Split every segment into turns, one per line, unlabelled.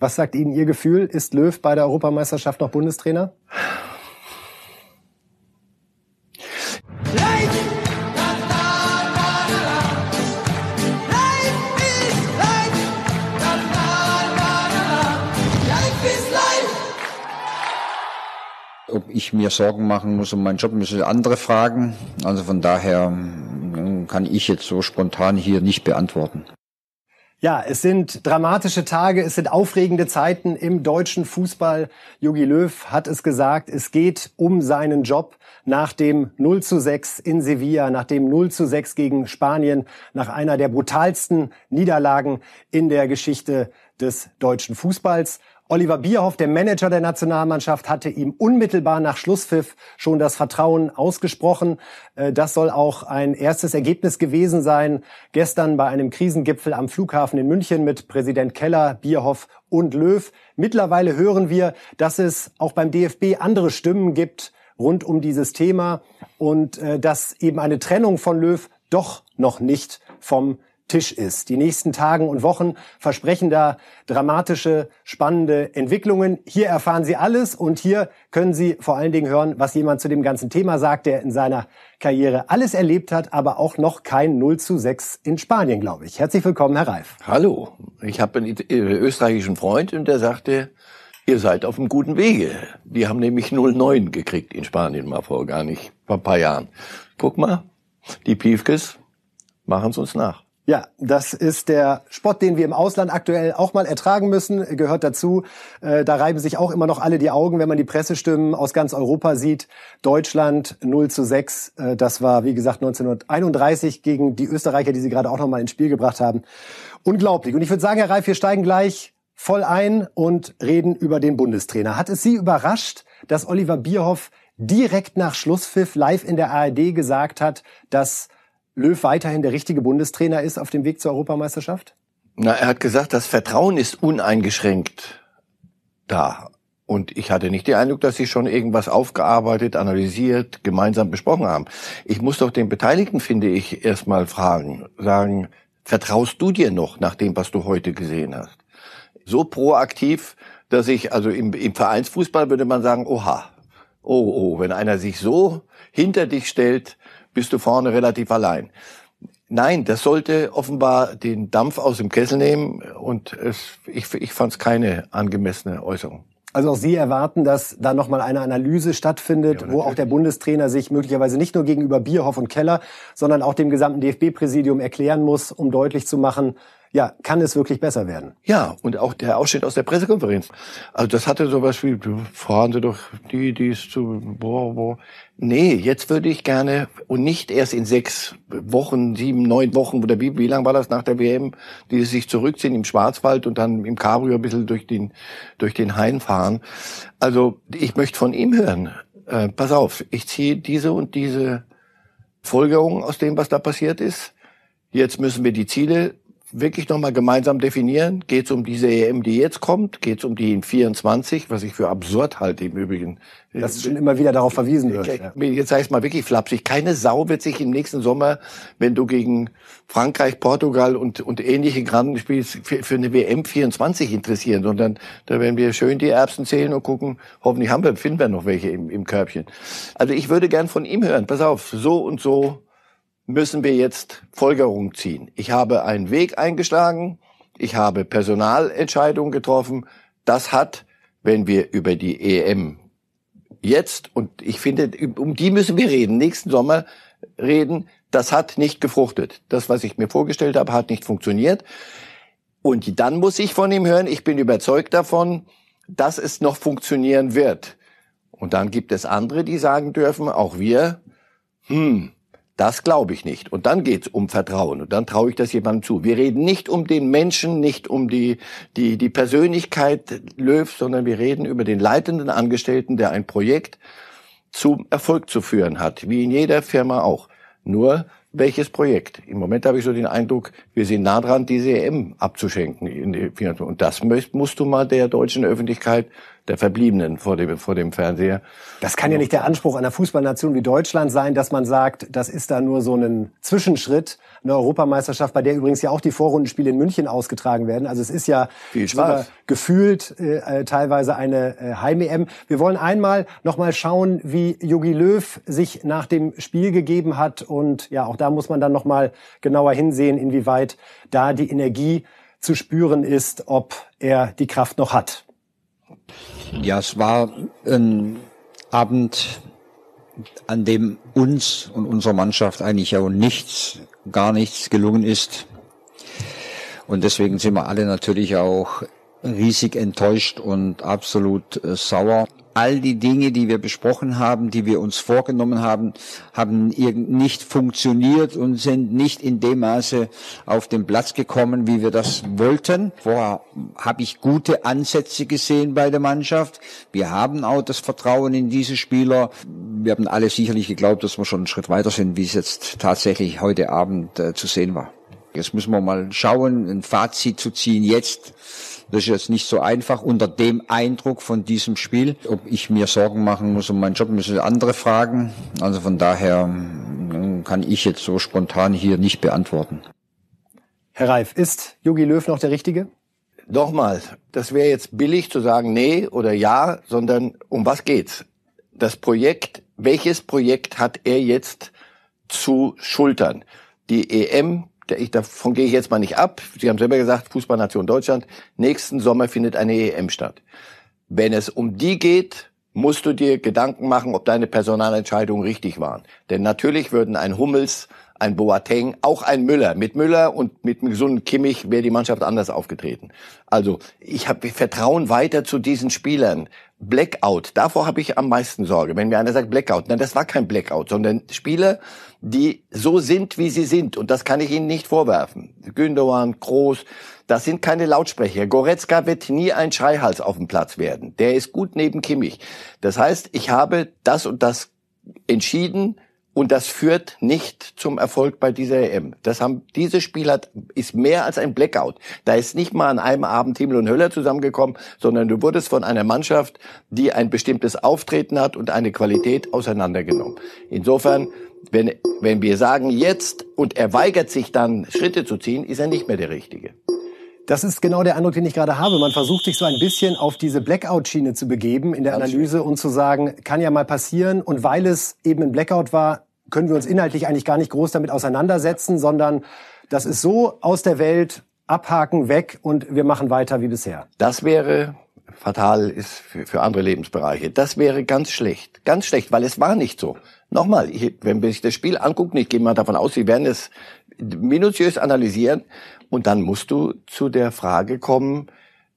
Was sagt Ihnen Ihr Gefühl? Ist Löw bei der Europameisterschaft noch Bundestrainer?
Ob ich mir Sorgen machen muss um meinen Job, müssen andere fragen. Also von daher kann ich jetzt so spontan hier nicht beantworten.
Ja, es sind dramatische Tage, es sind aufregende Zeiten im deutschen Fußball. Jogi Löw hat es gesagt, es geht um seinen Job nach dem 0 zu 6 in Sevilla, nach dem 0 zu 6 gegen Spanien, nach einer der brutalsten Niederlagen in der Geschichte des deutschen Fußballs. Oliver Bierhoff, der Manager der Nationalmannschaft, hatte ihm unmittelbar nach Schlusspfiff schon das Vertrauen ausgesprochen. Äh, das soll auch ein erstes Ergebnis gewesen sein. Gestern bei einem Krisengipfel am Flughafen in München mit Präsident Keller, Bierhoff und Löw. Mittlerweile hören wir, dass es auch beim DFB andere Stimmen gibt rund um dieses Thema und äh, dass eben eine Trennung von Löw doch noch nicht vom Tisch ist. Die nächsten Tagen und Wochen versprechen da dramatische, spannende Entwicklungen. Hier erfahren Sie alles und hier können Sie vor allen Dingen hören, was jemand zu dem ganzen Thema sagt, der in seiner Karriere alles erlebt hat, aber auch noch kein 0 zu 6 in Spanien, glaube ich. Herzlich willkommen, Herr Reif.
Hallo, ich habe einen österreichischen Freund und der sagte, ihr seid auf einem guten Wege. Die haben nämlich 0-9 gekriegt in Spanien mal vor gar nicht, vor ein paar Jahren. Guck mal, die Piefkes machen es uns nach.
Ja, das ist der Spott, den wir im Ausland aktuell auch mal ertragen müssen, gehört dazu. Äh, da reiben sich auch immer noch alle die Augen, wenn man die Pressestimmen aus ganz Europa sieht. Deutschland 0 zu 6, äh, das war wie gesagt 1931 gegen die Österreicher, die Sie gerade auch noch mal ins Spiel gebracht haben. Unglaublich. Und ich würde sagen, Herr Reif, wir steigen gleich voll ein und reden über den Bundestrainer. Hat es Sie überrascht, dass Oliver Bierhoff direkt nach Schlusspfiff live in der ARD gesagt hat, dass Löw weiterhin der richtige Bundestrainer ist auf dem Weg zur Europameisterschaft?
Na, er hat gesagt, das Vertrauen ist uneingeschränkt da. Und ich hatte nicht den Eindruck, dass sie schon irgendwas aufgearbeitet, analysiert, gemeinsam besprochen haben. Ich muss doch den Beteiligten, finde ich, erstmal fragen, sagen, vertraust du dir noch nach dem, was du heute gesehen hast? So proaktiv, dass ich, also im, im Vereinsfußball würde man sagen, oha, oh, oh, wenn einer sich so hinter dich stellt, bist du vorne relativ allein. Nein, das sollte offenbar den Dampf aus dem Kessel nehmen und es, ich, ich fand es keine angemessene Äußerung.
Also auch Sie erwarten, dass da nochmal eine Analyse stattfindet, ja, wo auch der Bundestrainer sich möglicherweise nicht nur gegenüber Bierhoff und Keller, sondern auch dem gesamten DFB-Präsidium erklären muss, um deutlich zu machen, ja, kann es wirklich besser werden?
Ja, und auch der Ausschnitt aus der Pressekonferenz. Also das hatte sowas wie, fahren Sie doch die, die ist zu, boah, boah. Nee, jetzt würde ich gerne, und nicht erst in sechs Wochen, sieben, neun Wochen, oder wie, wie lang war das nach der WM, die sich zurückziehen im Schwarzwald und dann im Cabrio ein bisschen durch den, durch den Hain fahren. Also ich möchte von ihm hören, äh, pass auf, ich ziehe diese und diese Folgerungen aus dem, was da passiert ist. Jetzt müssen wir die Ziele wirklich nochmal gemeinsam definieren. Geht es um diese EM, die jetzt kommt? Geht es um die in 24, was ich für absurd halte im Übrigen.
Dass schon immer wieder darauf verwiesen wird.
Ja. Jetzt sage ich mal wirklich flapsig. Keine Sau wird sich im nächsten Sommer, wenn du gegen Frankreich, Portugal und, und ähnliche Granden spielst, für, für eine WM 24 interessieren, sondern da werden wir schön die Erbsen zählen und gucken, hoffentlich haben wir, finden wir noch welche im, im Körbchen. Also ich würde gern von ihm hören, pass auf, so und so müssen wir jetzt Folgerungen ziehen. Ich habe einen Weg eingeschlagen, ich habe Personalentscheidungen getroffen. Das hat, wenn wir über die EM jetzt, und ich finde, um die müssen wir reden, nächsten Sommer reden, das hat nicht gefruchtet. Das, was ich mir vorgestellt habe, hat nicht funktioniert. Und dann muss ich von ihm hören, ich bin überzeugt davon, dass es noch funktionieren wird. Und dann gibt es andere, die sagen dürfen, auch wir, hm, das glaube ich nicht. Und dann geht's um Vertrauen. Und dann traue ich das jemandem zu. Wir reden nicht um den Menschen, nicht um die, die, die Persönlichkeit Löw, sondern wir reden über den leitenden Angestellten, der ein Projekt zum Erfolg zu führen hat, wie in jeder Firma auch. Nur welches Projekt. Im Moment habe ich so den Eindruck, wir sind nah dran, diese EM abzuschenken. Und das musst du mal der deutschen Öffentlichkeit der Verbliebenen vor dem, vor dem Fernseher.
Das kann ja nicht der Anspruch einer Fußballnation wie Deutschland sein, dass man sagt, das ist da nur so ein Zwischenschritt, eine Europameisterschaft, bei der übrigens ja auch die Vorrundenspiele in München ausgetragen werden. Also es ist ja gefühlt äh, teilweise eine äh, Heim-EM. Wir wollen einmal noch mal schauen, wie Jogi Löw sich nach dem Spiel gegeben hat und ja, auch da muss man dann noch mal genauer hinsehen, inwieweit da die Energie zu spüren ist, ob er die Kraft noch hat.
Ja, es war ein Abend, an dem uns und unserer Mannschaft eigentlich auch nichts, gar nichts gelungen ist. Und deswegen sind wir alle natürlich auch riesig enttäuscht und absolut äh, sauer all die Dinge, die wir besprochen haben, die wir uns vorgenommen haben, haben nicht funktioniert und sind nicht in dem Maße auf den Platz gekommen, wie wir das wollten. Vorher habe ich gute Ansätze gesehen bei der Mannschaft. Wir haben auch das Vertrauen in diese Spieler. Wir haben alle sicherlich geglaubt, dass wir schon einen Schritt weiter sind, wie es jetzt tatsächlich heute Abend äh, zu sehen war. Jetzt müssen wir mal schauen, ein Fazit zu ziehen jetzt das ist jetzt nicht so einfach unter dem Eindruck von diesem Spiel. Ob ich mir Sorgen machen muss um meinen Job, müssen andere fragen. Also von daher hm, kann ich jetzt so spontan hier nicht beantworten.
Herr Reif, ist Jogi Löw noch der Richtige?
Nochmal, das wäre jetzt billig zu sagen nee oder ja, sondern um was geht's? Das Projekt, welches Projekt hat er jetzt zu schultern? Die EM ich, davon gehe ich jetzt mal nicht ab. Sie haben selber gesagt, Fußballnation Deutschland, nächsten Sommer findet eine EM statt. Wenn es um die geht, musst du dir Gedanken machen, ob deine Personalentscheidungen richtig waren. Denn natürlich würden ein Hummels, ein Boateng, auch ein Müller. Mit Müller und mit einem gesunden Kimmich wäre die Mannschaft anders aufgetreten. Also ich habe Vertrauen weiter zu diesen Spielern. Blackout, davor habe ich am meisten Sorge. Wenn mir einer sagt Blackout, nein, das war kein Blackout, sondern Spieler, die so sind, wie sie sind. Und das kann ich ihnen nicht vorwerfen. Gündogan, Groß, das sind keine Lautsprecher. Goretzka wird nie ein Schreihals auf dem Platz werden. Der ist gut neben Kimmich. Das heißt, ich habe das und das entschieden, und das führt nicht zum Erfolg bei dieser EM. Das haben, diese Spiel hat, ist mehr als ein Blackout. Da ist nicht mal an einem Abend Himmel und Hölle zusammengekommen, sondern du wurdest von einer Mannschaft, die ein bestimmtes Auftreten hat und eine Qualität auseinandergenommen. Insofern, wenn, wenn wir sagen jetzt und er weigert sich dann Schritte zu ziehen, ist er nicht mehr der Richtige.
Das ist genau der Eindruck, den ich gerade habe. Man versucht sich so ein bisschen auf diese Blackout-Schiene zu begeben in der Analyse und zu sagen, kann ja mal passieren. Und weil es eben ein Blackout war, können wir uns inhaltlich eigentlich gar nicht groß damit auseinandersetzen, sondern das ist so aus der Welt, abhaken, weg und wir machen weiter wie bisher.
Das wäre fatal ist für, für andere Lebensbereiche. Das wäre ganz schlecht. Ganz schlecht, weil es war nicht so. Nochmal, ich, wenn man sich das Spiel anguckt, ich gehe mal davon aus, Sie werden es minutiös analysieren und dann musst du zu der Frage kommen,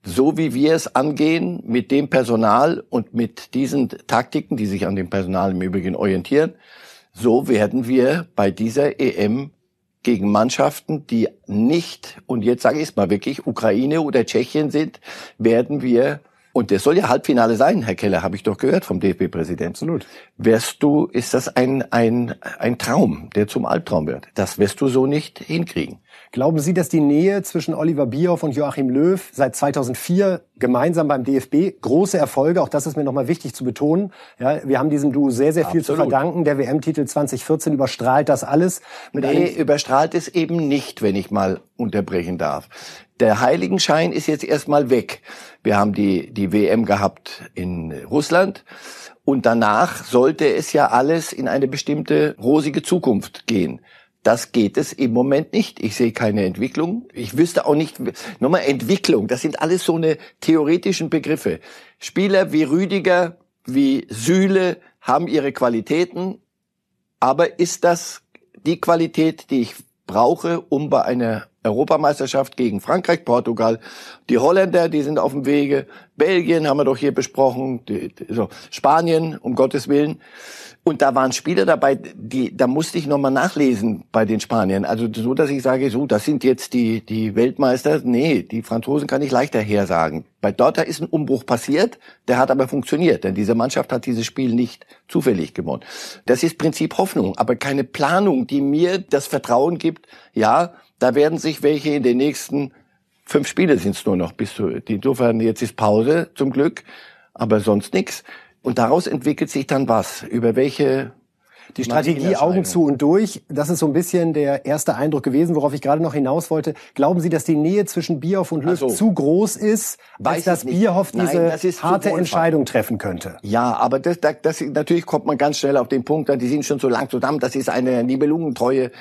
so wie wir es angehen mit dem Personal und mit diesen Taktiken, die sich an dem Personal im Übrigen orientieren, so werden wir bei dieser EM gegen Mannschaften, die nicht, und jetzt sage ich es mal wirklich, Ukraine oder Tschechien sind, werden wir, und das soll ja Halbfinale sein, Herr Keller, habe ich doch gehört vom DFB-Präsidenten. Absolut. Wirst du, ist das ein, ein, ein Traum, der zum Albtraum wird. Das wirst du so nicht hinkriegen.
Glauben Sie, dass die Nähe zwischen Oliver Bierhoff und Joachim Löw seit 2004 gemeinsam beim DFB große Erfolge, auch das ist mir nochmal wichtig zu betonen. Ja, wir haben diesem Duo sehr, sehr viel Absolut. zu verdanken. Der WM-Titel 2014 überstrahlt das alles.
Mit nee, überstrahlt es eben nicht, wenn ich mal unterbrechen darf. Der Heiligenschein ist jetzt erstmal weg. Wir haben die, die WM gehabt in Russland. Und danach sollte es ja alles in eine bestimmte rosige Zukunft gehen. Das geht es im Moment nicht. Ich sehe keine Entwicklung. Ich wüsste auch nicht, nochmal Entwicklung, das sind alles so eine theoretischen Begriffe. Spieler wie Rüdiger, wie Sühle haben ihre Qualitäten, aber ist das die Qualität, die ich brauche, um bei einer Europameisterschaft gegen Frankreich, Portugal. Die Holländer, die sind auf dem Wege. Belgien haben wir doch hier besprochen. Die, die, so. Spanien, um Gottes Willen. Und da waren Spieler dabei, die, da musste ich nochmal nachlesen bei den Spaniern. Also so, dass ich sage, so, das sind jetzt die, die Weltmeister. Nee, die Franzosen kann ich leichter hersagen. Bei Dotter ist ein Umbruch passiert, der hat aber funktioniert, denn diese Mannschaft hat dieses Spiel nicht zufällig gewonnen. Das ist Prinzip Hoffnung, aber keine Planung, die mir das Vertrauen gibt, ja, da werden sich welche in den nächsten fünf Spiele sind es nur noch, bis zu, insofern jetzt ist Pause zum Glück, aber sonst nichts. Und daraus entwickelt sich dann was? Über welche
die Strategie Augen zu und durch, das ist so ein bisschen der erste Eindruck gewesen, worauf ich gerade noch hinaus wollte. Glauben Sie, dass die Nähe zwischen Bierhoff und Löw so. zu groß ist, als dass Bierhoff diese Nein, das harte Entscheidung treffen könnte?
Ja, aber das, das, das, natürlich kommt man ganz schnell auf den Punkt, die sind schon so lang zusammen, das ist eine Nibelungentreue.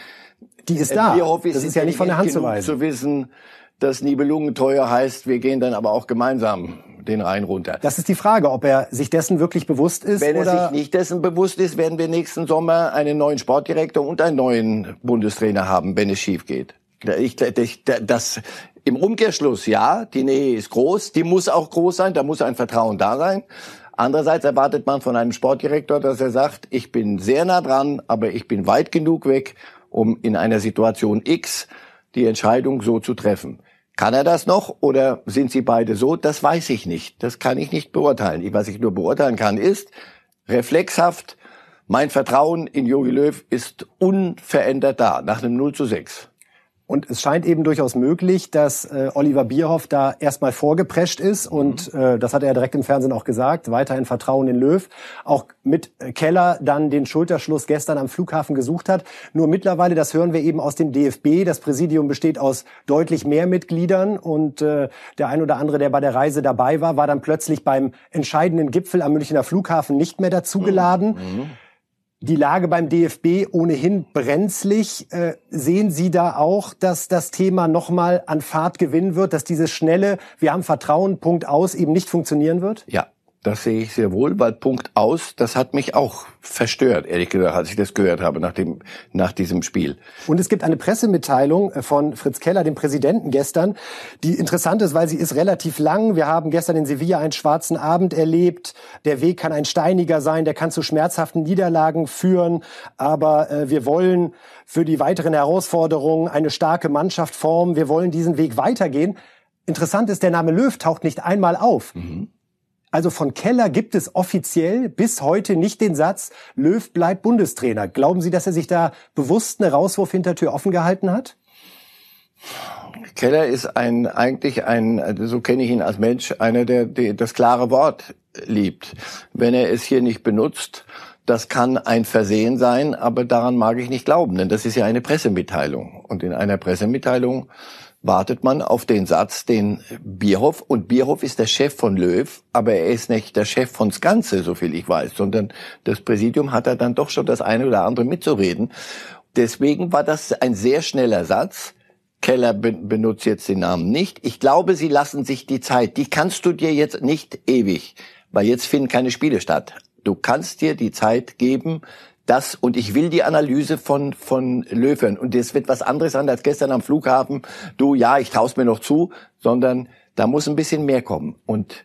Die ist da. Bierhoff ist das ist ja nicht von der Hand zu weisen.
zu wissen, dass Nibelungenteuer heißt, wir gehen dann aber auch gemeinsam den Rhein runter.
Das ist die Frage, ob er sich dessen wirklich bewusst ist.
Wenn
oder?
er sich nicht dessen bewusst ist, werden wir nächsten Sommer einen neuen Sportdirektor und einen neuen Bundestrainer haben, wenn es schief geht. Ich, ich, das, Im Umkehrschluss, ja, die Nähe ist groß, die muss auch groß sein, da muss ein Vertrauen da sein. Andererseits erwartet man von einem Sportdirektor, dass er sagt, ich bin sehr nah dran, aber ich bin weit genug weg, um in einer Situation X die Entscheidung so zu treffen. Kann er das noch oder sind sie beide so? Das weiß ich nicht. Das kann ich nicht beurteilen. Was ich nur beurteilen kann, ist reflexhaft, mein Vertrauen in Jogi Löw ist unverändert da, nach einem 0 zu 6.
Und es scheint eben durchaus möglich, dass äh, Oliver Bierhoff da erstmal vorgeprescht ist und mhm. äh, das hat er direkt im Fernsehen auch gesagt, weiterhin Vertrauen in Löw, auch mit Keller dann den Schulterschluss gestern am Flughafen gesucht hat. Nur mittlerweile, das hören wir eben aus dem DFB, das Präsidium besteht aus deutlich mehr Mitgliedern und äh, der ein oder andere, der bei der Reise dabei war, war dann plötzlich beim entscheidenden Gipfel am Münchner Flughafen nicht mehr dazugeladen. Mhm. Die Lage beim DFB ohnehin brenzlig. Äh, sehen Sie da auch, dass das Thema nochmal an Fahrt gewinnen wird, dass dieses schnelle, wir haben Vertrauen, Punkt aus, eben nicht funktionieren wird?
Ja, das sehe ich sehr wohl, weil Punkt aus, das hat mich auch verstört, ehrlich gesagt, als ich das gehört habe nach dem, nach diesem Spiel.
Und es gibt eine Pressemitteilung von Fritz Keller, dem Präsidenten gestern, die interessant ist, weil sie ist relativ lang. Wir haben gestern in Sevilla einen schwarzen Abend erlebt. Der Weg kann ein steiniger sein, der kann zu schmerzhaften Niederlagen führen. Aber äh, wir wollen für die weiteren Herausforderungen eine starke Mannschaft formen. Wir wollen diesen Weg weitergehen. Interessant ist, der Name Löw taucht nicht einmal auf. Mhm. Also von Keller gibt es offiziell bis heute nicht den Satz, Löw bleibt Bundestrainer. Glauben Sie, dass er sich da bewusst eine Rauswurfhintertür offen gehalten hat?
Keller ist ein eigentlich ein, so kenne ich ihn als Mensch, einer, der, der das klare Wort liebt. Wenn er es hier nicht benutzt, das kann ein Versehen sein, aber daran mag ich nicht glauben, denn das ist ja eine Pressemitteilung. Und in einer Pressemitteilung wartet man auf den Satz, den Bierhoff, und Bierhoff ist der Chef von Löw, aber er ist nicht der Chef von Ganze, soviel ich weiß, sondern das Präsidium hat da dann doch schon das eine oder andere mitzureden. Deswegen war das ein sehr schneller Satz. Keller benutzt jetzt den Namen nicht. Ich glaube, sie lassen sich die Zeit. Die kannst du dir jetzt nicht ewig, weil jetzt finden keine Spiele statt. Du kannst dir die Zeit geben, das und ich will die Analyse von von Löwen und das wird was anderes sein als gestern am Flughafen. Du, ja, ich traue mir noch zu, sondern da muss ein bisschen mehr kommen und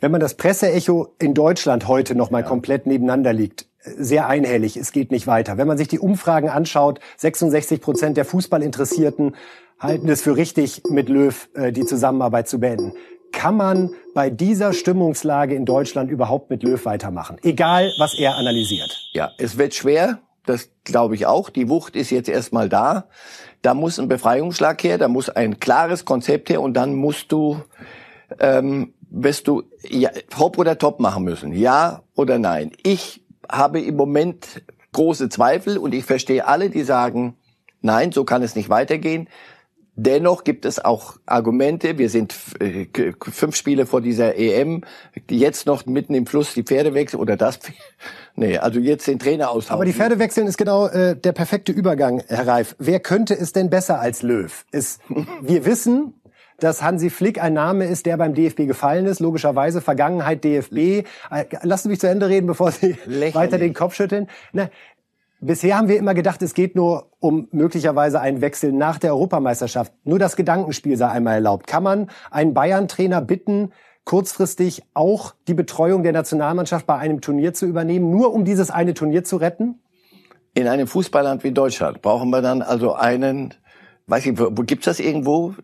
wenn man das Presseecho in Deutschland heute noch mal ja. komplett nebeneinander liegt, sehr einhellig, es geht nicht weiter. Wenn man sich die Umfragen anschaut, 66 Prozent der Fußballinteressierten halten es für richtig, mit Löw äh, die Zusammenarbeit zu beenden kann man bei dieser Stimmungslage in Deutschland überhaupt mit Löw weitermachen? Egal, was er analysiert.
Ja, es wird schwer. Das glaube ich auch. Die Wucht ist jetzt erstmal da. Da muss ein Befreiungsschlag her, da muss ein klares Konzept her und dann musst du, ähm, wirst du ja, Hop oder Top machen müssen. Ja oder nein. Ich habe im Moment große Zweifel und ich verstehe alle, die sagen, nein, so kann es nicht weitergehen. Dennoch gibt es auch Argumente. Wir sind äh, fünf Spiele vor dieser EM. Jetzt noch mitten im Fluss die Pferde wechseln oder das. Nee, also jetzt den Trainer austauschen.
Aber die Pferde wechseln ist genau äh, der perfekte Übergang, Herr Reif. Wer könnte es denn besser als Löw? Ist, wir wissen, dass Hansi Flick ein Name ist, der beim DFB gefallen ist. Logischerweise Vergangenheit DFB. Äh, lassen Sie mich zu Ende reden, bevor Sie Lächerlich. weiter den Kopf schütteln. Na, Bisher haben wir immer gedacht, es geht nur um möglicherweise einen Wechsel nach der Europameisterschaft. Nur das Gedankenspiel sei einmal erlaubt. Kann man einen Bayern-Trainer bitten, kurzfristig auch die Betreuung der Nationalmannschaft bei einem Turnier zu übernehmen, nur um dieses eine Turnier zu retten?
In einem Fußballland wie Deutschland brauchen wir dann also einen Weiß ich, gibt's das irgendwo?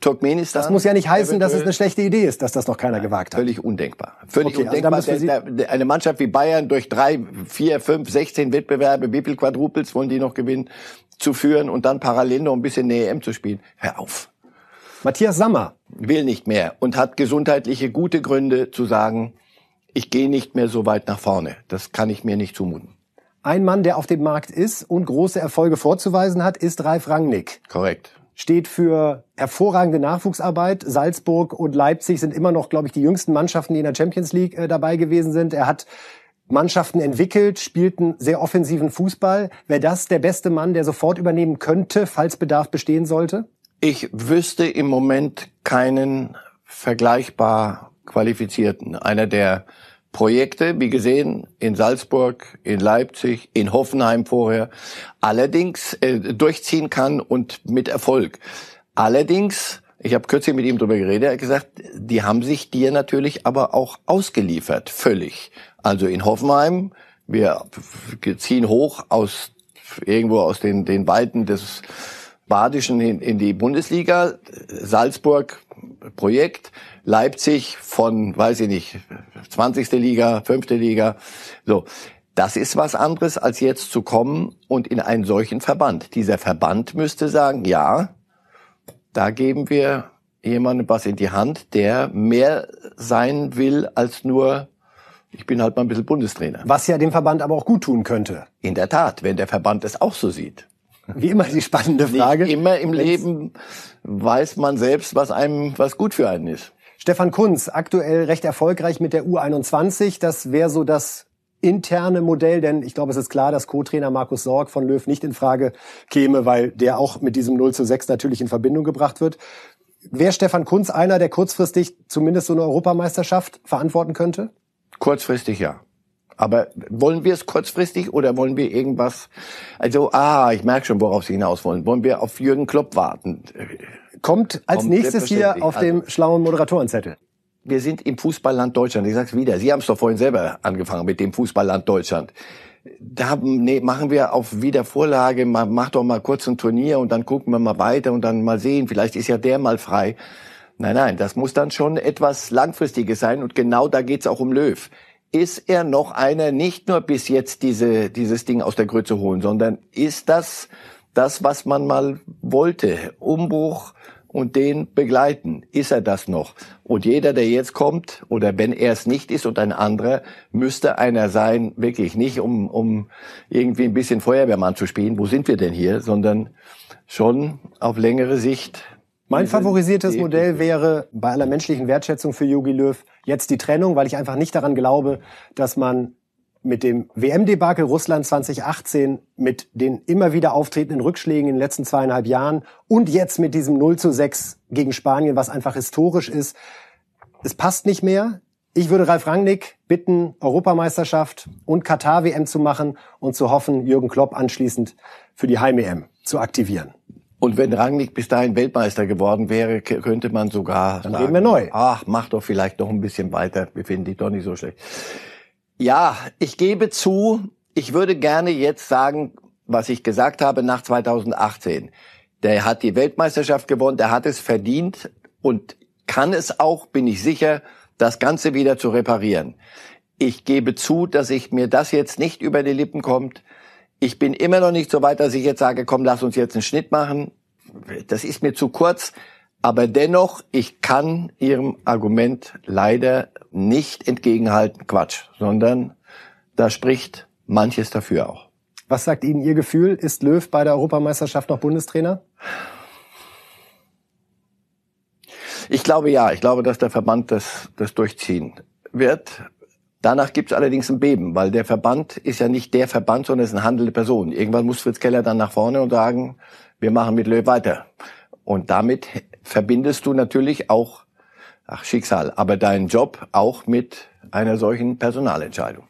Turkmenistan?
Das muss ja nicht heißen, dass es eine schlechte Idee ist, dass das noch keiner gewagt hat.
Völlig undenkbar. Völlig okay, also undenkbar. Also der, eine Mannschaft wie Bayern durch drei, vier, fünf, sechzehn Wettbewerbe, wie viel Quadruples wollen die noch gewinnen, zu führen und dann parallel noch ein bisschen eine EM zu spielen. Hör auf.
Matthias Sammer.
Will nicht mehr und hat gesundheitliche gute Gründe zu sagen, ich gehe nicht mehr so weit nach vorne. Das kann ich mir nicht zumuten.
Ein Mann, der auf dem Markt ist und große Erfolge vorzuweisen hat, ist Ralf Rangnick.
Korrekt.
Steht für hervorragende Nachwuchsarbeit. Salzburg und Leipzig sind immer noch, glaube ich, die jüngsten Mannschaften, die in der Champions League äh, dabei gewesen sind. Er hat Mannschaften entwickelt, spielt einen sehr offensiven Fußball. Wäre das der beste Mann, der sofort übernehmen könnte, falls Bedarf bestehen sollte?
Ich wüsste im Moment keinen vergleichbar qualifizierten. Einer, der Projekte, wie gesehen, in Salzburg, in Leipzig, in Hoffenheim vorher, allerdings äh, durchziehen kann und mit Erfolg. Allerdings, ich habe kürzlich mit ihm darüber geredet, er hat gesagt, die haben sich dir natürlich aber auch ausgeliefert, völlig. Also in Hoffenheim, wir ziehen hoch aus irgendwo aus den, den Weiten des Badischen in, in die Bundesliga, Salzburg Projekt, Leipzig von, weiß ich nicht, 20. Liga, 5. Liga. So. Das ist was anderes, als jetzt zu kommen und in einen solchen Verband. Dieser Verband müsste sagen, ja, da geben wir jemandem was in die Hand, der mehr sein will als nur, ich bin halt mal ein bisschen Bundestrainer.
Was ja dem Verband aber auch gut tun könnte.
In der Tat, wenn der Verband es auch so sieht.
Wie immer die spannende Frage.
Nicht immer im Leben weiß man selbst, was einem, was gut für einen ist.
Stefan Kunz, aktuell recht erfolgreich mit der U21. Das wäre so das interne Modell, denn ich glaube, es ist klar, dass Co-Trainer Markus Sorg von Löw nicht in Frage käme, weil der auch mit diesem 0 zu 6 natürlich in Verbindung gebracht wird. Wäre Stefan Kunz einer, der kurzfristig zumindest so eine Europameisterschaft verantworten könnte?
Kurzfristig ja. Aber wollen wir es kurzfristig oder wollen wir irgendwas? Also, ah, ich merke schon, worauf Sie hinaus wollen. Wollen wir auf Jürgen Klopp warten?
kommt als kommt nächstes hier auf dem also, schlauen Moderatorenzettel.
Wir sind im Fußballland Deutschland. Ich sag's wieder. Sie haben es doch vorhin selber angefangen mit dem Fußballland Deutschland. Da nee, machen wir auf Wiedervorlage, mach doch mal kurz ein Turnier und dann gucken wir mal weiter und dann mal sehen, vielleicht ist ja der mal frei. Nein, nein, das muss dann schon etwas Langfristiges sein und genau da geht's auch um Löw. Ist er noch einer, nicht nur bis jetzt diese, dieses Ding aus der Grütze holen, sondern ist das das, was man mal wollte? Umbruch, und den begleiten. Ist er das noch? Und jeder, der jetzt kommt, oder wenn er es nicht ist und ein anderer, müsste einer sein, wirklich nicht, um, um irgendwie ein bisschen Feuerwehrmann zu spielen. Wo sind wir denn hier? Sondern schon auf längere Sicht.
Mein favorisiertes Modell wäre bei aller menschlichen Wertschätzung für Yogi Löw jetzt die Trennung, weil ich einfach nicht daran glaube, dass man mit dem WM-Debakel Russland 2018, mit den immer wieder auftretenden Rückschlägen in den letzten zweieinhalb Jahren und jetzt mit diesem 0 zu 6 gegen Spanien, was einfach historisch ist, es passt nicht mehr. Ich würde Ralf Rangnick bitten, Europameisterschaft und Katar-WM zu machen und zu hoffen, Jürgen Klopp anschließend für die Heim-EM zu aktivieren.
Und wenn Rangnick bis dahin Weltmeister geworden wäre, könnte man sogar
Dann sagen, reden wir neu.
Ach, mach doch vielleicht noch ein bisschen weiter. Wir finden dich doch nicht so schlecht. Ja, ich gebe zu, ich würde gerne jetzt sagen, was ich gesagt habe nach 2018. Der hat die Weltmeisterschaft gewonnen, der hat es verdient und kann es auch, bin ich sicher, das Ganze wieder zu reparieren. Ich gebe zu, dass ich mir das jetzt nicht über die Lippen kommt. Ich bin immer noch nicht so weit, dass ich jetzt sage, komm, lass uns jetzt einen Schnitt machen. Das ist mir zu kurz. Aber dennoch, ich kann Ihrem Argument leider nicht entgegenhalten, Quatsch, sondern da spricht manches dafür auch.
Was sagt Ihnen Ihr Gefühl? Ist Löw bei der Europameisterschaft noch Bundestrainer?
Ich glaube ja. Ich glaube, dass der Verband das, das durchziehen wird. Danach gibt es allerdings ein Beben, weil der Verband ist ja nicht der Verband, sondern es ist eine handelnde Person. Irgendwann muss Fritz Keller dann nach vorne und sagen, wir machen mit Löw weiter. Und damit verbindest du natürlich auch, ach Schicksal, aber deinen Job auch mit einer solchen Personalentscheidung.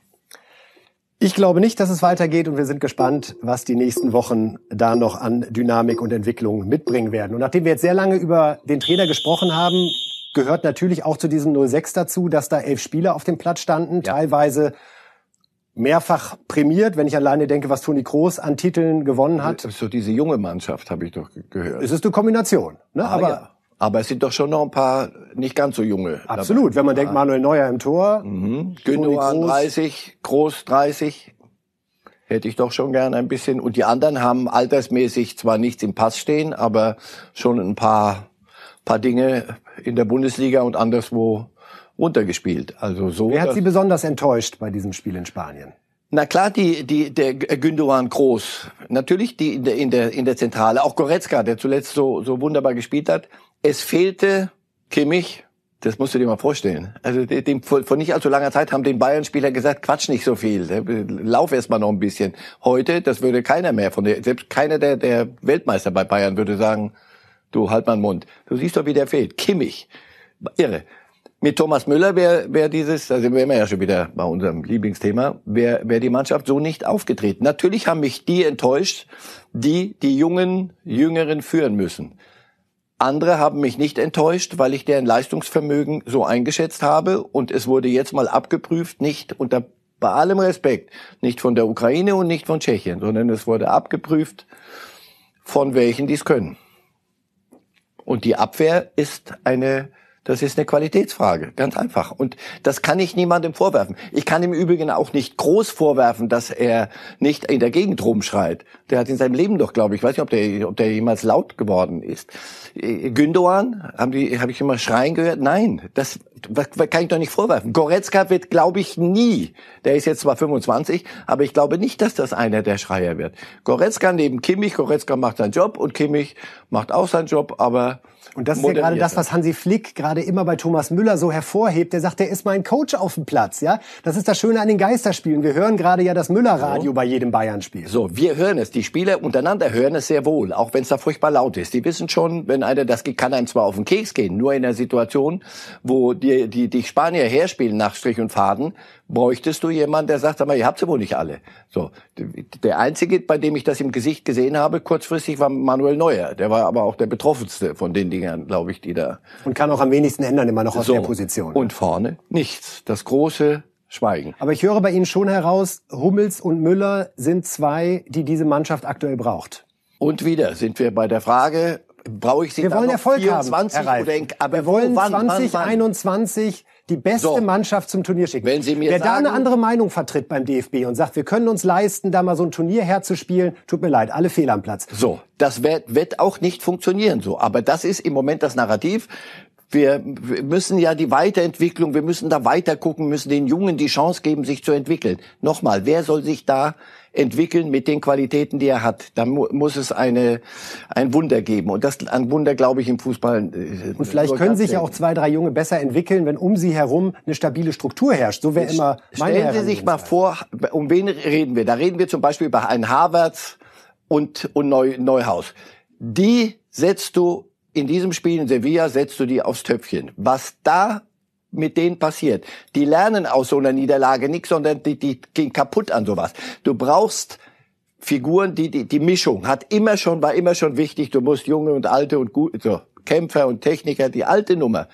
Ich glaube nicht, dass es weitergeht und wir sind gespannt, was die nächsten Wochen da noch an Dynamik und Entwicklung mitbringen werden. Und nachdem wir jetzt sehr lange über den Trainer gesprochen haben, gehört natürlich auch zu diesem 06 dazu, dass da elf Spieler auf dem Platz standen, ja. teilweise mehrfach prämiert, wenn ich alleine denke, was Toni Kroos an Titeln gewonnen hat.
So diese junge Mannschaft habe ich doch gehört.
Es ist eine Kombination, ne?
Ah, Aber ja. Aber es sind doch schon noch ein paar nicht ganz so junge.
Absolut. Dabei. Wenn man denkt, Manuel Neuer im Tor.
Mhm. Gündogan 30, Groß 30. Hätte ich doch schon gern ein bisschen. Und die anderen haben altersmäßig zwar nichts im Pass stehen, aber schon ein paar, paar Dinge in der Bundesliga und anderswo runtergespielt. Also so.
Wer hat Sie besonders enttäuscht bei diesem Spiel in Spanien?
Na klar, die, die, der Gündogan groß. Natürlich die in der, in der, in der Zentrale. Auch Goretzka, der zuletzt so, so wunderbar gespielt hat. Es fehlte Kimmich. Das musst du dir mal vorstellen. Also dem, vor nicht allzu langer Zeit haben den Bayern-Spieler gesagt, quatsch nicht so viel, lauf erst mal noch ein bisschen. Heute, das würde keiner mehr von der, selbst keiner der, der Weltmeister bei Bayern würde sagen, du halt mal den Mund. Du siehst doch, wie der fehlt. Kimmich. Irre. Mit Thomas Müller wäre wär dieses, also wären wir ja schon wieder bei unserem Lieblingsthema, wäre wär die Mannschaft so nicht aufgetreten. Natürlich haben mich die enttäuscht, die die Jungen, Jüngeren führen müssen. Andere haben mich nicht enttäuscht, weil ich deren Leistungsvermögen so eingeschätzt habe und es wurde jetzt mal abgeprüft, nicht unter bei allem Respekt, nicht von der Ukraine und nicht von Tschechien, sondern es wurde abgeprüft von welchen die es können. Und die Abwehr ist eine das ist eine Qualitätsfrage, ganz einfach. Und das kann ich niemandem vorwerfen. Ich kann im Übrigen auch nicht groß vorwerfen, dass er nicht in der Gegend rumschreit. Der hat in seinem Leben doch, glaube ich, weiß nicht, ob der, ob der jemals laut geworden ist. Äh, Gündoan, habe ich immer schreien gehört? Nein, das kann ich doch nicht vorwerfen. Goretzka wird, glaube ich, nie. Der ist jetzt zwar 25, aber ich glaube nicht, dass das einer der Schreier wird. Goretzka neben Kimmich, Goretzka macht seinen Job und Kimmich macht auch seinen Job, aber
und das ist ja gerade das, was Hansi Flick gerade immer bei Thomas Müller so hervorhebt. Der sagt, der ist mein Coach auf dem Platz, ja. Das ist das Schöne an den Geisterspielen. Wir hören gerade ja das Müller-Radio so. bei jedem Bayern-Spiel.
So, wir hören es. Die Spieler untereinander hören es sehr wohl, auch wenn es da furchtbar laut ist. Die wissen schon, wenn einer das kann einem zwar auf den Keks gehen, nur in der Situation, wo die, die, die Spanier herspielen nach Strich und Faden, bräuchtest du jemanden, der sagt, aber ihr habt sie wohl nicht alle. So, der einzige, bei dem ich das im Gesicht gesehen habe, kurzfristig war Manuel Neuer. Der war aber auch der betroffenste von den Dingern, glaube ich, die da.
Und kann auch am wenigsten ändern immer noch aus so, der Position.
Und vorne nichts. Das große Schweigen.
Aber ich höre bei Ihnen schon heraus, Hummels und Müller sind zwei, die diese Mannschaft aktuell braucht.
Und wieder sind wir bei der Frage, brauche ich sie
wir wollen Erfolg
24
haben, oder in, aber wir wollen wann, 2021 die beste so. Mannschaft zum Turnier schicken.
Wenn Sie mir
Wer
sagen,
da eine andere Meinung vertritt beim DFB und sagt, wir können uns leisten, da mal so ein Turnier herzuspielen, tut mir leid, alle Fehl am Platz.
So, das wird, wird auch nicht funktionieren so. Aber das ist im Moment das Narrativ. Wir müssen ja die Weiterentwicklung, wir müssen da weiter gucken, müssen den Jungen die Chance geben, sich zu entwickeln. Nochmal, wer soll sich da entwickeln mit den Qualitäten, die er hat. Da mu muss es eine, ein Wunder geben. Und das ein Wunder, glaube ich, im Fußball.
Äh, Und vielleicht können sich ja auch zwei, drei Junge besser entwickeln, wenn um sie herum eine stabile Struktur herrscht. So wäre immer
meine Stellen Sie sich mal vor, um wen reden wir? Da reden wir zum Beispiel über einen Harvards und, und Neu, Neuhaus. Die setzt du in diesem Spiel in Sevilla, setzt du die aufs Töpfchen. Was da mit denen passiert. Die lernen aus so einer Niederlage nichts, sondern die, die gehen kaputt an sowas. Du brauchst Figuren, die, die, die Mischung hat immer schon, war immer schon wichtig. Du musst junge und alte und gut, so, Kämpfer und Techniker, die alte Nummer.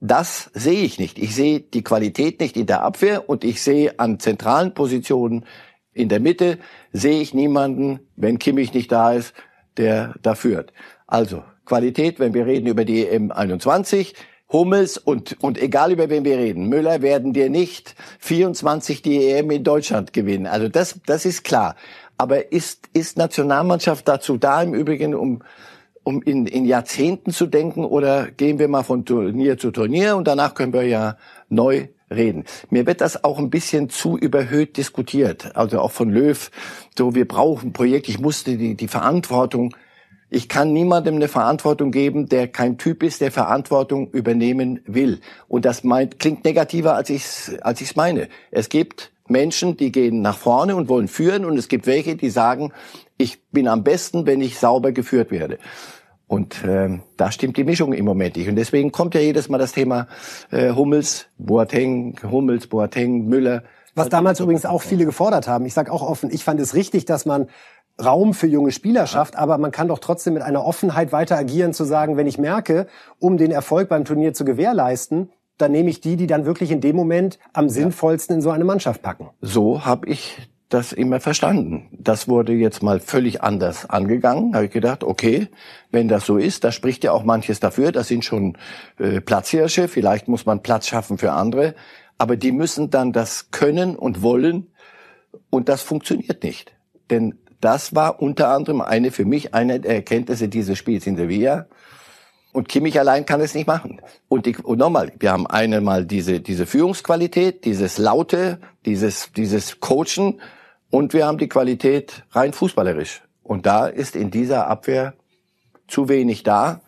Das sehe ich nicht. Ich sehe die Qualität nicht in der Abwehr und ich sehe an zentralen Positionen in der Mitte sehe ich niemanden, wenn Kimmich nicht da ist, der da führt. Also Qualität, wenn wir reden über die M21, Hummels und, und egal über wen wir reden, Müller werden dir nicht 24 die EM in Deutschland gewinnen. Also das, das ist klar. Aber ist, ist Nationalmannschaft dazu da im Übrigen, um, um in, in Jahrzehnten zu denken oder gehen wir mal von Turnier zu Turnier und danach können wir ja neu reden. Mir wird das auch ein bisschen zu überhöht diskutiert. Also auch von Löw, so wir brauchen Projekt, ich musste die, die Verantwortung ich kann niemandem eine Verantwortung geben, der kein Typ ist, der Verantwortung übernehmen will. Und das meint, klingt negativer, als ich es als ich's meine. Es gibt Menschen, die gehen nach vorne und wollen führen, und es gibt welche, die sagen, ich bin am besten, wenn ich sauber geführt werde. Und äh, da stimmt die Mischung im Moment nicht. Und deswegen kommt ja jedes Mal das Thema äh, Hummels, Boateng, Hummels, Boateng, Müller.
Was damals übrigens auch viele gefordert haben. Ich sage auch offen, ich fand es richtig, dass man Raum für junge Spieler schafft, aber man kann doch trotzdem mit einer Offenheit weiter agieren, zu sagen, wenn ich merke, um den Erfolg beim Turnier zu gewährleisten, dann nehme ich die, die dann wirklich in dem Moment am sinnvollsten in so eine Mannschaft packen.
So habe ich das immer verstanden. Das wurde jetzt mal völlig anders angegangen. Habe ich gedacht, okay, wenn das so ist, da spricht ja auch manches dafür. Das sind schon äh, Platzhirsche. Vielleicht muss man Platz schaffen für andere. Aber die müssen dann das können und wollen. Und das funktioniert nicht. Denn das war unter anderem eine für mich eine der Erkenntnisse dieses Spiels in Sevilla. Und Kimmich allein kann es nicht machen. Und, die, und nochmal, wir haben einmal diese, diese Führungsqualität, dieses Laute, dieses, dieses Coachen und wir haben die Qualität rein fußballerisch. Und da ist in dieser Abwehr zu wenig da,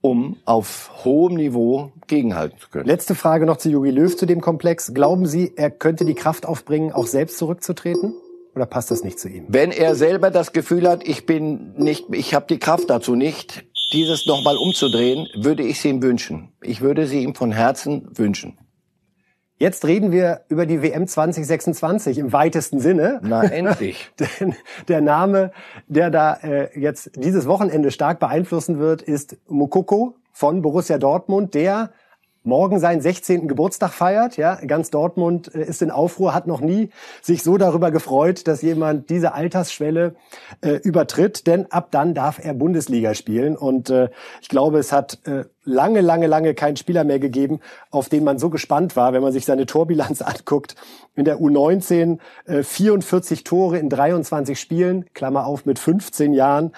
um auf hohem Niveau gegenhalten zu können.
Letzte Frage noch zu Jogi Löw zu dem Komplex. Glauben Sie, er könnte die Kraft aufbringen, auch selbst zurückzutreten? Oder passt das nicht zu ihm?
Wenn er selber das Gefühl hat, ich bin nicht, ich habe die Kraft dazu nicht, dieses nochmal umzudrehen, würde ich sie ihm wünschen. Ich würde sie ihm von Herzen wünschen.
Jetzt reden wir über die WM 2026 im weitesten Sinne.
Na endlich.
Denn der Name, der da äh, jetzt dieses Wochenende stark beeinflussen wird, ist Mukoko von Borussia Dortmund, der morgen seinen 16. Geburtstag feiert. Ja, ganz Dortmund äh, ist in Aufruhr, hat noch nie sich so darüber gefreut, dass jemand diese Altersschwelle äh, übertritt, denn ab dann darf er Bundesliga spielen. Und äh, ich glaube, es hat äh, lange, lange, lange keinen Spieler mehr gegeben, auf den man so gespannt war, wenn man sich seine Torbilanz anguckt. In der U19 äh, 44 Tore in 23 Spielen, Klammer auf mit 15 Jahren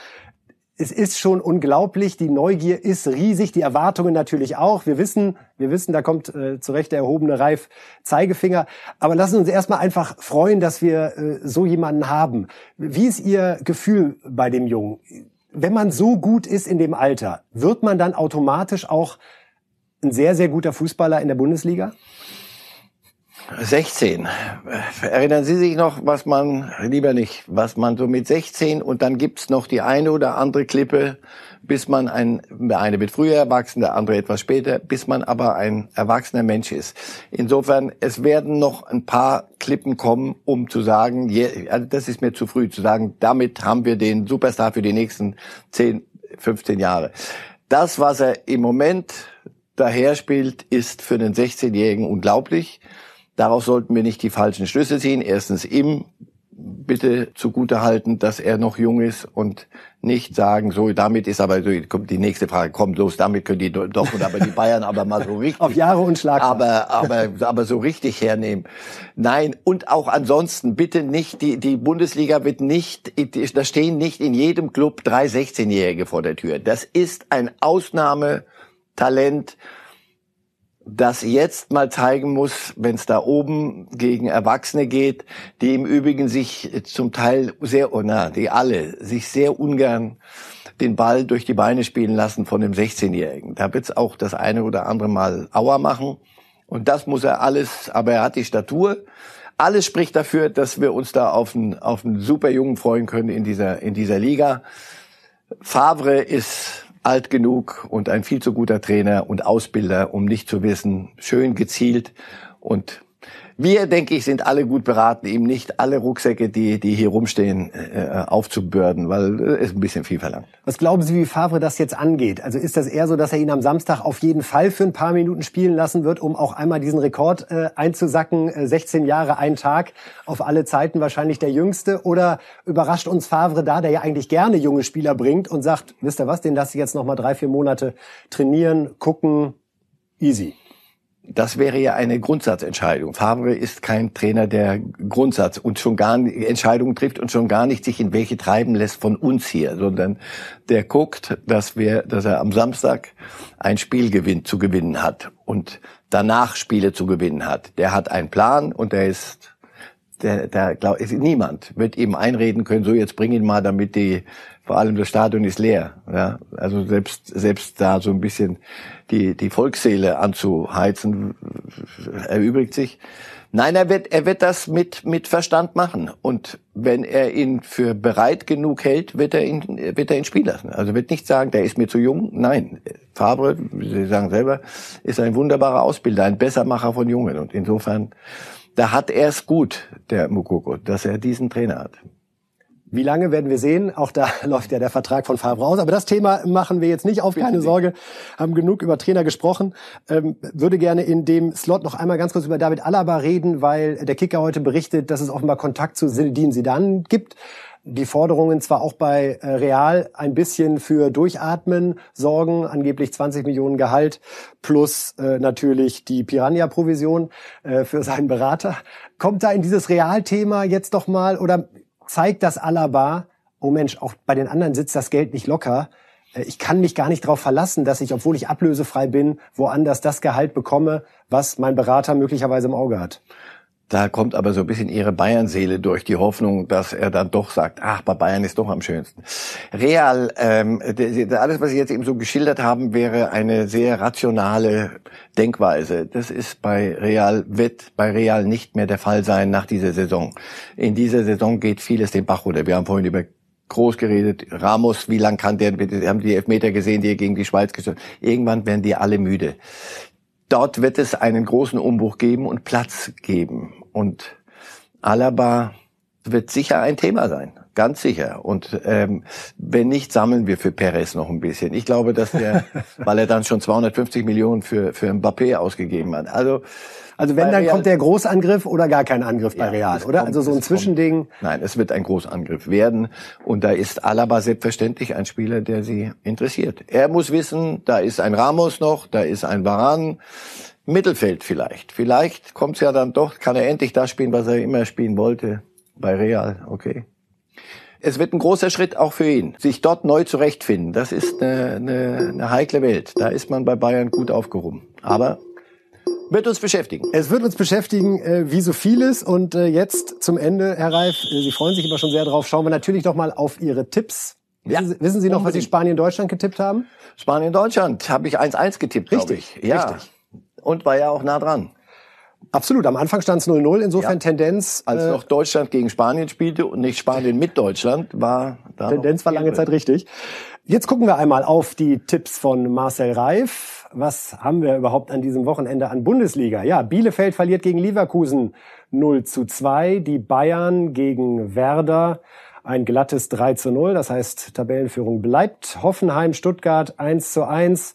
es ist schon unglaublich. Die Neugier ist riesig, die Erwartungen natürlich auch. Wir wissen, wir wissen, da kommt äh, zurecht der erhobene Reif Zeigefinger. Aber lassen uns erstmal einfach freuen, dass wir äh, so jemanden haben. Wie ist Ihr Gefühl bei dem Jungen? Wenn man so gut ist in dem Alter, wird man dann automatisch auch ein sehr, sehr guter Fußballer in der Bundesliga?
16. Erinnern Sie sich noch, was man, lieber nicht, was man so mit 16 und dann gibt's noch die eine oder andere Klippe, bis man ein, eine wird früher erwachsen, der andere etwas später, bis man aber ein erwachsener Mensch ist. Insofern, es werden noch ein paar Klippen kommen, um zu sagen, also das ist mir zu früh, zu sagen, damit haben wir den Superstar für die nächsten 10, 15 Jahre. Das, was er im Moment daher spielt, ist für den 16-Jährigen unglaublich. Daraus sollten wir nicht die falschen Schlüsse ziehen. Erstens ihm bitte zugute halten, dass er noch jung ist und nicht sagen, so damit ist aber so, kommt die nächste Frage, kommt los, damit können die Dortmund, aber die Bayern aber mal so richtig
auf Jahre und Schlag,
aber aber aber so richtig hernehmen. Nein und auch ansonsten bitte nicht die die Bundesliga wird nicht, da stehen nicht in jedem Club drei 16-Jährige vor der Tür. Das ist ein Ausnahmetalent das jetzt mal zeigen muss, wenn es da oben gegen Erwachsene geht, die im Übrigen sich zum Teil sehr, oh na, die alle, sich sehr ungern den Ball durch die Beine spielen lassen von dem 16-Jährigen. Da wird's auch das eine oder andere Mal Auer machen. Und das muss er alles, aber er hat die Statur. Alles spricht dafür, dass wir uns da auf einen, auf einen super Jungen freuen können in dieser, in dieser Liga. Favre ist alt genug und ein viel zu guter Trainer und Ausbilder, um nicht zu wissen, schön gezielt und wir, denke ich, sind alle gut beraten, ihm nicht alle Rucksäcke, die, die hier rumstehen, äh, aufzubürden, weil es äh, ein bisschen viel verlangt.
Was glauben Sie, wie Favre das jetzt angeht? Also ist das eher so, dass er ihn am Samstag auf jeden Fall für ein paar Minuten spielen lassen wird, um auch einmal diesen Rekord äh, einzusacken? Äh, 16 Jahre, ein Tag, auf alle Zeiten wahrscheinlich der jüngste. Oder überrascht uns Favre da, der ja eigentlich gerne junge Spieler bringt und sagt, wisst ihr was, den lasse ich jetzt noch mal drei, vier Monate trainieren, gucken, easy
das wäre ja eine Grundsatzentscheidung. Favre ist kein Trainer, der Grundsatz und schon gar Entscheidungen trifft und schon gar nicht sich in welche treiben lässt von uns hier, sondern der guckt, dass wir, dass er am Samstag ein Spiel gewinnt, zu gewinnen hat und danach Spiele zu gewinnen hat. Der hat einen Plan und der ist der, der glaub, niemand wird ihm einreden können, so jetzt bring ihn mal, damit die vor allem das Stadion ist leer. Ja? Also selbst, selbst da so ein bisschen die, die Volksseele anzuheizen, erübrigt sich. Nein, er wird, er wird das mit, mit Verstand machen. Und wenn er ihn für bereit genug hält, wird er ihn, wird er ihn spielen lassen. Also wird nicht sagen, der ist mir zu jung. Nein. Fabre, Sie sagen selber, ist ein wunderbarer Ausbilder, ein Bessermacher von Jungen. Und insofern da hat er es gut, der Mukoko, dass er diesen Trainer hat.
Wie lange werden wir sehen? Auch da läuft ja der Vertrag von Favre aus. Aber das Thema machen wir jetzt nicht auf, keine Sorge. Haben genug über Trainer gesprochen. Ähm, würde gerne in dem Slot noch einmal ganz kurz über David Alaba reden, weil der Kicker heute berichtet, dass es offenbar Kontakt zu Zinedine Zidane gibt. Die Forderungen zwar auch bei äh, Real ein bisschen für Durchatmen sorgen, angeblich 20 Millionen Gehalt plus äh, natürlich die Piranha-Provision äh, für seinen Berater. Kommt da in dieses Realthema jetzt doch mal oder zeigt das Alaba, oh Mensch, auch bei den anderen sitzt das Geld nicht locker. Äh, ich kann mich gar nicht darauf verlassen, dass ich, obwohl ich ablösefrei bin, woanders das Gehalt bekomme, was mein Berater möglicherweise im Auge hat.
Da kommt aber so ein bisschen ihre Bayern-Seele durch die Hoffnung, dass er dann doch sagt, ach, bei Bayern ist doch am schönsten. Real, ähm, alles, was Sie jetzt eben so geschildert haben, wäre eine sehr rationale Denkweise. Das ist bei Real, wird bei Real nicht mehr der Fall sein nach dieser Saison. In dieser Saison geht vieles den Bach runter. Wir haben vorhin über groß geredet. Ramos, wie lang kann der, haben die Elfmeter gesehen, die er gegen die Schweiz geschossen Irgendwann werden die alle müde. Dort wird es einen großen Umbruch geben und Platz geben. Und Alaba wird sicher ein Thema sein. Ganz sicher. Und ähm, wenn nicht, sammeln wir für Perez noch ein bisschen. Ich glaube, dass der, weil er dann schon 250 Millionen für, für Mbappé ausgegeben hat. Also
also wenn, dann Real, kommt der Großangriff oder gar kein Angriff bei Real, oder? Kommt, also so ein Zwischending.
Kommt. Nein, es wird ein Großangriff werden. Und da ist Alaba selbstverständlich ein Spieler, der sie interessiert. Er muss wissen, da ist ein Ramos noch, da ist ein Varan. Mittelfeld vielleicht. Vielleicht kommt's ja dann doch, kann er endlich das spielen, was er immer spielen wollte. Bei Real, okay. Es wird ein großer Schritt auch für ihn, sich dort neu zurechtfinden. Das ist eine, eine, eine heikle Welt. Da ist man bei Bayern gut aufgehoben. Aber wird uns beschäftigen.
Es wird uns beschäftigen, äh, wie so vieles. Und äh, jetzt zum Ende, Herr Reif, äh, Sie freuen sich immer schon sehr drauf. Schauen wir natürlich doch mal auf Ihre Tipps. Ja, wissen, Sie, wissen Sie noch, was Sie Spanien-Deutschland getippt haben?
Spanien-Deutschland habe ich 1-1 getippt,
richtig,
ich. Ja. Richtig. Und war ja auch nah dran.
Absolut, am Anfang stand es 0-0, insofern ja. Tendenz.
Als äh, noch Deutschland gegen Spanien spielte und nicht Spanien mit Deutschland, war
da Tendenz war lange Zeit richtig. Jetzt gucken wir einmal auf die Tipps von Marcel Reif. Was haben wir überhaupt an diesem Wochenende an Bundesliga? Ja, Bielefeld verliert gegen Leverkusen 0 zu 2, die Bayern gegen Werder ein glattes 3 zu 0, das heißt Tabellenführung bleibt. Hoffenheim, Stuttgart 1 zu 1.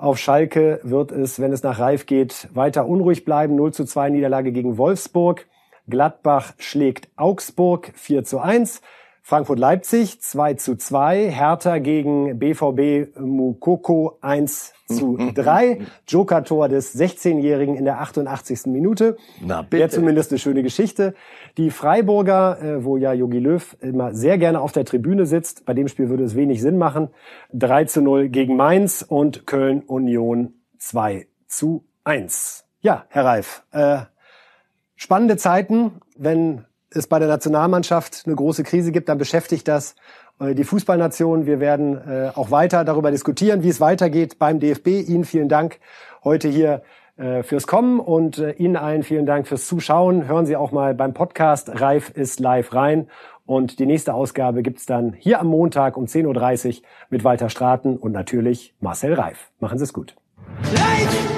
Auf Schalke wird es, wenn es nach Reif geht, weiter unruhig bleiben. 0 zu 2 Niederlage gegen Wolfsburg. Gladbach schlägt Augsburg 4 zu 1. Frankfurt-Leipzig 2 zu 2. Hertha gegen BVB Mukoko 1 zu 3. Joker-Tor des 16-Jährigen in der 88. Minute. Na bitte. Wäre zumindest eine schöne Geschichte. Die Freiburger, äh, wo ja Jogi Löw immer sehr gerne auf der Tribüne sitzt, bei dem Spiel würde es wenig Sinn machen. 3 zu 0 gegen Mainz und Köln Union 2 zu 1. Ja, Herr Reif, äh, spannende Zeiten. Wenn es bei der Nationalmannschaft eine große Krise gibt, dann beschäftigt das äh, die Fußballnation. Wir werden äh, auch weiter darüber diskutieren, wie es weitergeht beim DFB. Ihnen vielen Dank heute hier äh, fürs Kommen und Ihnen allen vielen Dank fürs Zuschauen. Hören Sie auch mal beim Podcast Reif ist live rein. Und die nächste Ausgabe gibt's dann hier am Montag um 10.30 Uhr mit Walter Straten und natürlich Marcel Reif. Machen Sie es gut. Live!